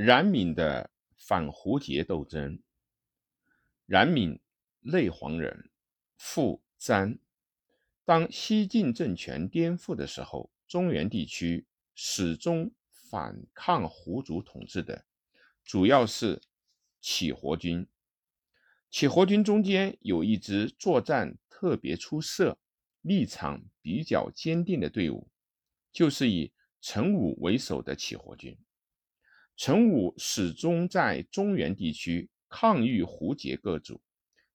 冉闵的反胡节斗争。冉闵，内黄人，父詹。当西晋政权颠覆的时候，中原地区始终反抗胡族统治的，主要是起活军。起活军中间有一支作战特别出色、立场比较坚定的队伍，就是以陈武为首的起活军。陈武始终在中原地区抗御胡杰各族。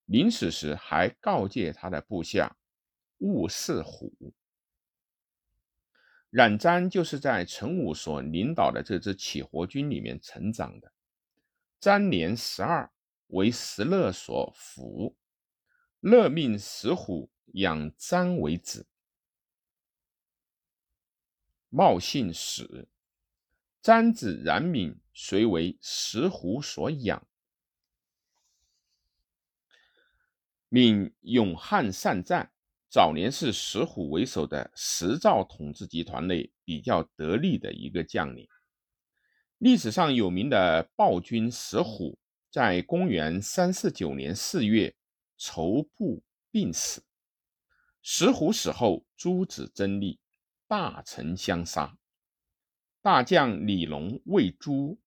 临死时还告诫他的部下勿似虎。冉瞻就是在陈武所领导的这支起活军里面成长的。瞻年十二，为石勒所俘，勒命石虎养瞻为子，茂姓史。瞻子冉闵遂为石虎所养。闵勇悍善战，早年是石虎为首的石赵统治集团内比较得力的一个将领。历史上有名的暴君石虎，在公元三四九年四月仇部病死。石虎死后，诸子争立，大臣相杀。大将李隆为诛，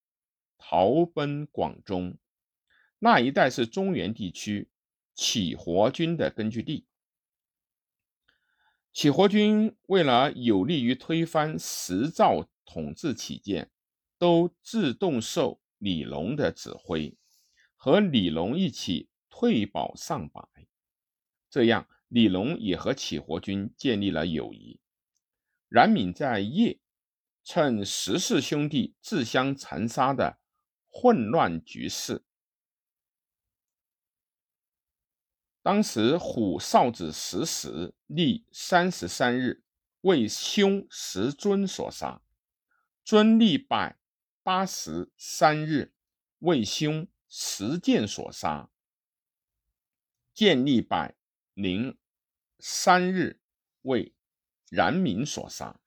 逃奔广中。那一带是中原地区。起活军的根据地。起活军为了有利于推翻石赵统治起见，都自动受李隆的指挥，和李隆一起退保上百。这样，李隆也和起活军建立了友谊。冉闵在夜趁石氏兄弟自相残杀的混乱局势。当时虎少子石时历三十三日，为兄石尊所杀；尊历百八十三日，为兄石建所杀；建历百零三日，为冉闵所杀。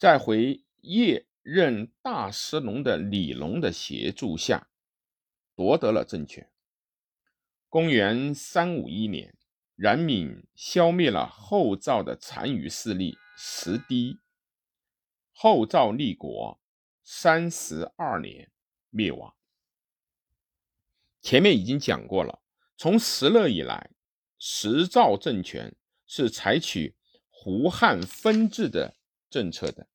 在回叶任大司农的李隆的协助下，夺得了政权。公元三五一年，冉闵消灭了后赵的残余势力石堤。后赵立国三十二年灭亡。前面已经讲过了，从石勒以来，石赵政权是采取胡汉分治的政策的。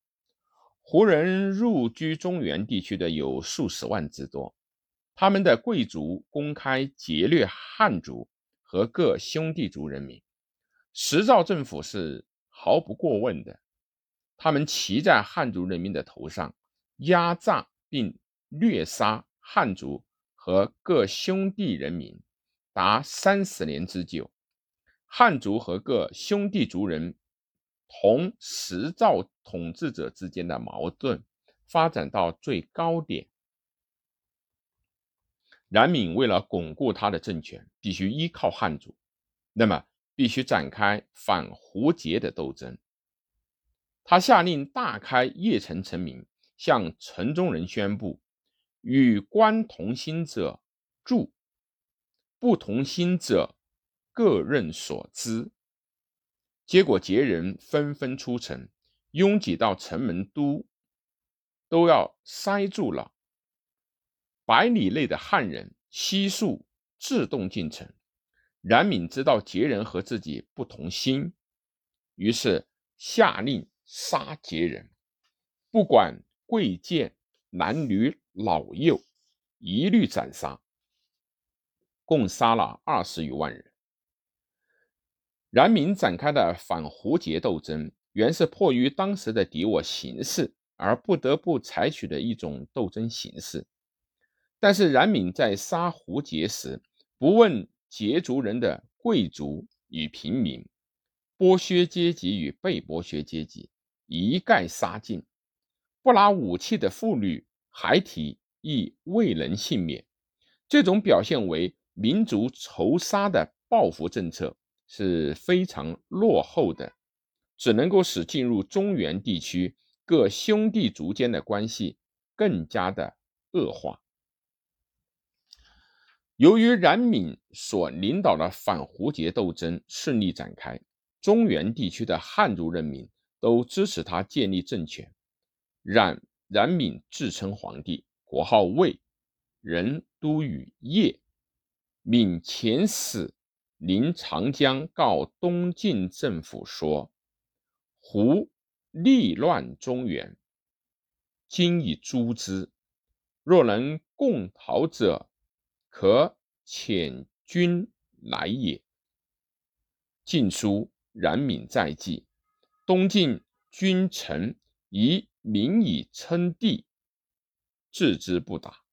胡人入居中原地区的有数十万之多。他们的贵族公开劫掠汉族和各兄弟族人民，石赵政府是毫不过问的。他们骑在汉族人民的头上，压榨并虐杀汉族和各兄弟人民，达三十年之久。汉族和各兄弟族人同石赵统治者之间的矛盾发展到最高点。冉闵为了巩固他的政权，必须依靠汉族，那么必须展开反胡羯的斗争。他下令大开邺城城门，向城中人宣布：与官同心者助，不同心者各任所知。结果羯人纷纷出城，拥挤到城门都都要塞住了。百里内的汉人悉数自动进城。冉闵知道羯人和自己不同心，于是下令杀羯人，不管贵贱男女老幼，一律斩杀。共杀了二十余万人。冉闵展开的反胡羯斗争，原是迫于当时的敌我形势而不得不采取的一种斗争形式。但是冉闵在杀胡羯时，不问羯族人的贵族与平民、剥削阶级与被剥削阶级，一概杀尽；不拿武器的妇女、孩提亦未能幸免。这种表现为民族仇杀的报复政策是非常落后的，只能够使进入中原地区各兄弟族间的关系更加的恶化。由于冉闵所领导的反胡节斗争顺利展开，中原地区的汉族人民都支持他建立政权。冉冉闵自称皇帝，国号魏，人都于邺。闵遣使临长江，告东晋政府说：“胡逆乱中原，今以诛之。若能共讨者。”可遣军来也。晋书冉闵在记，东晋君臣以闵以称帝，置之不答。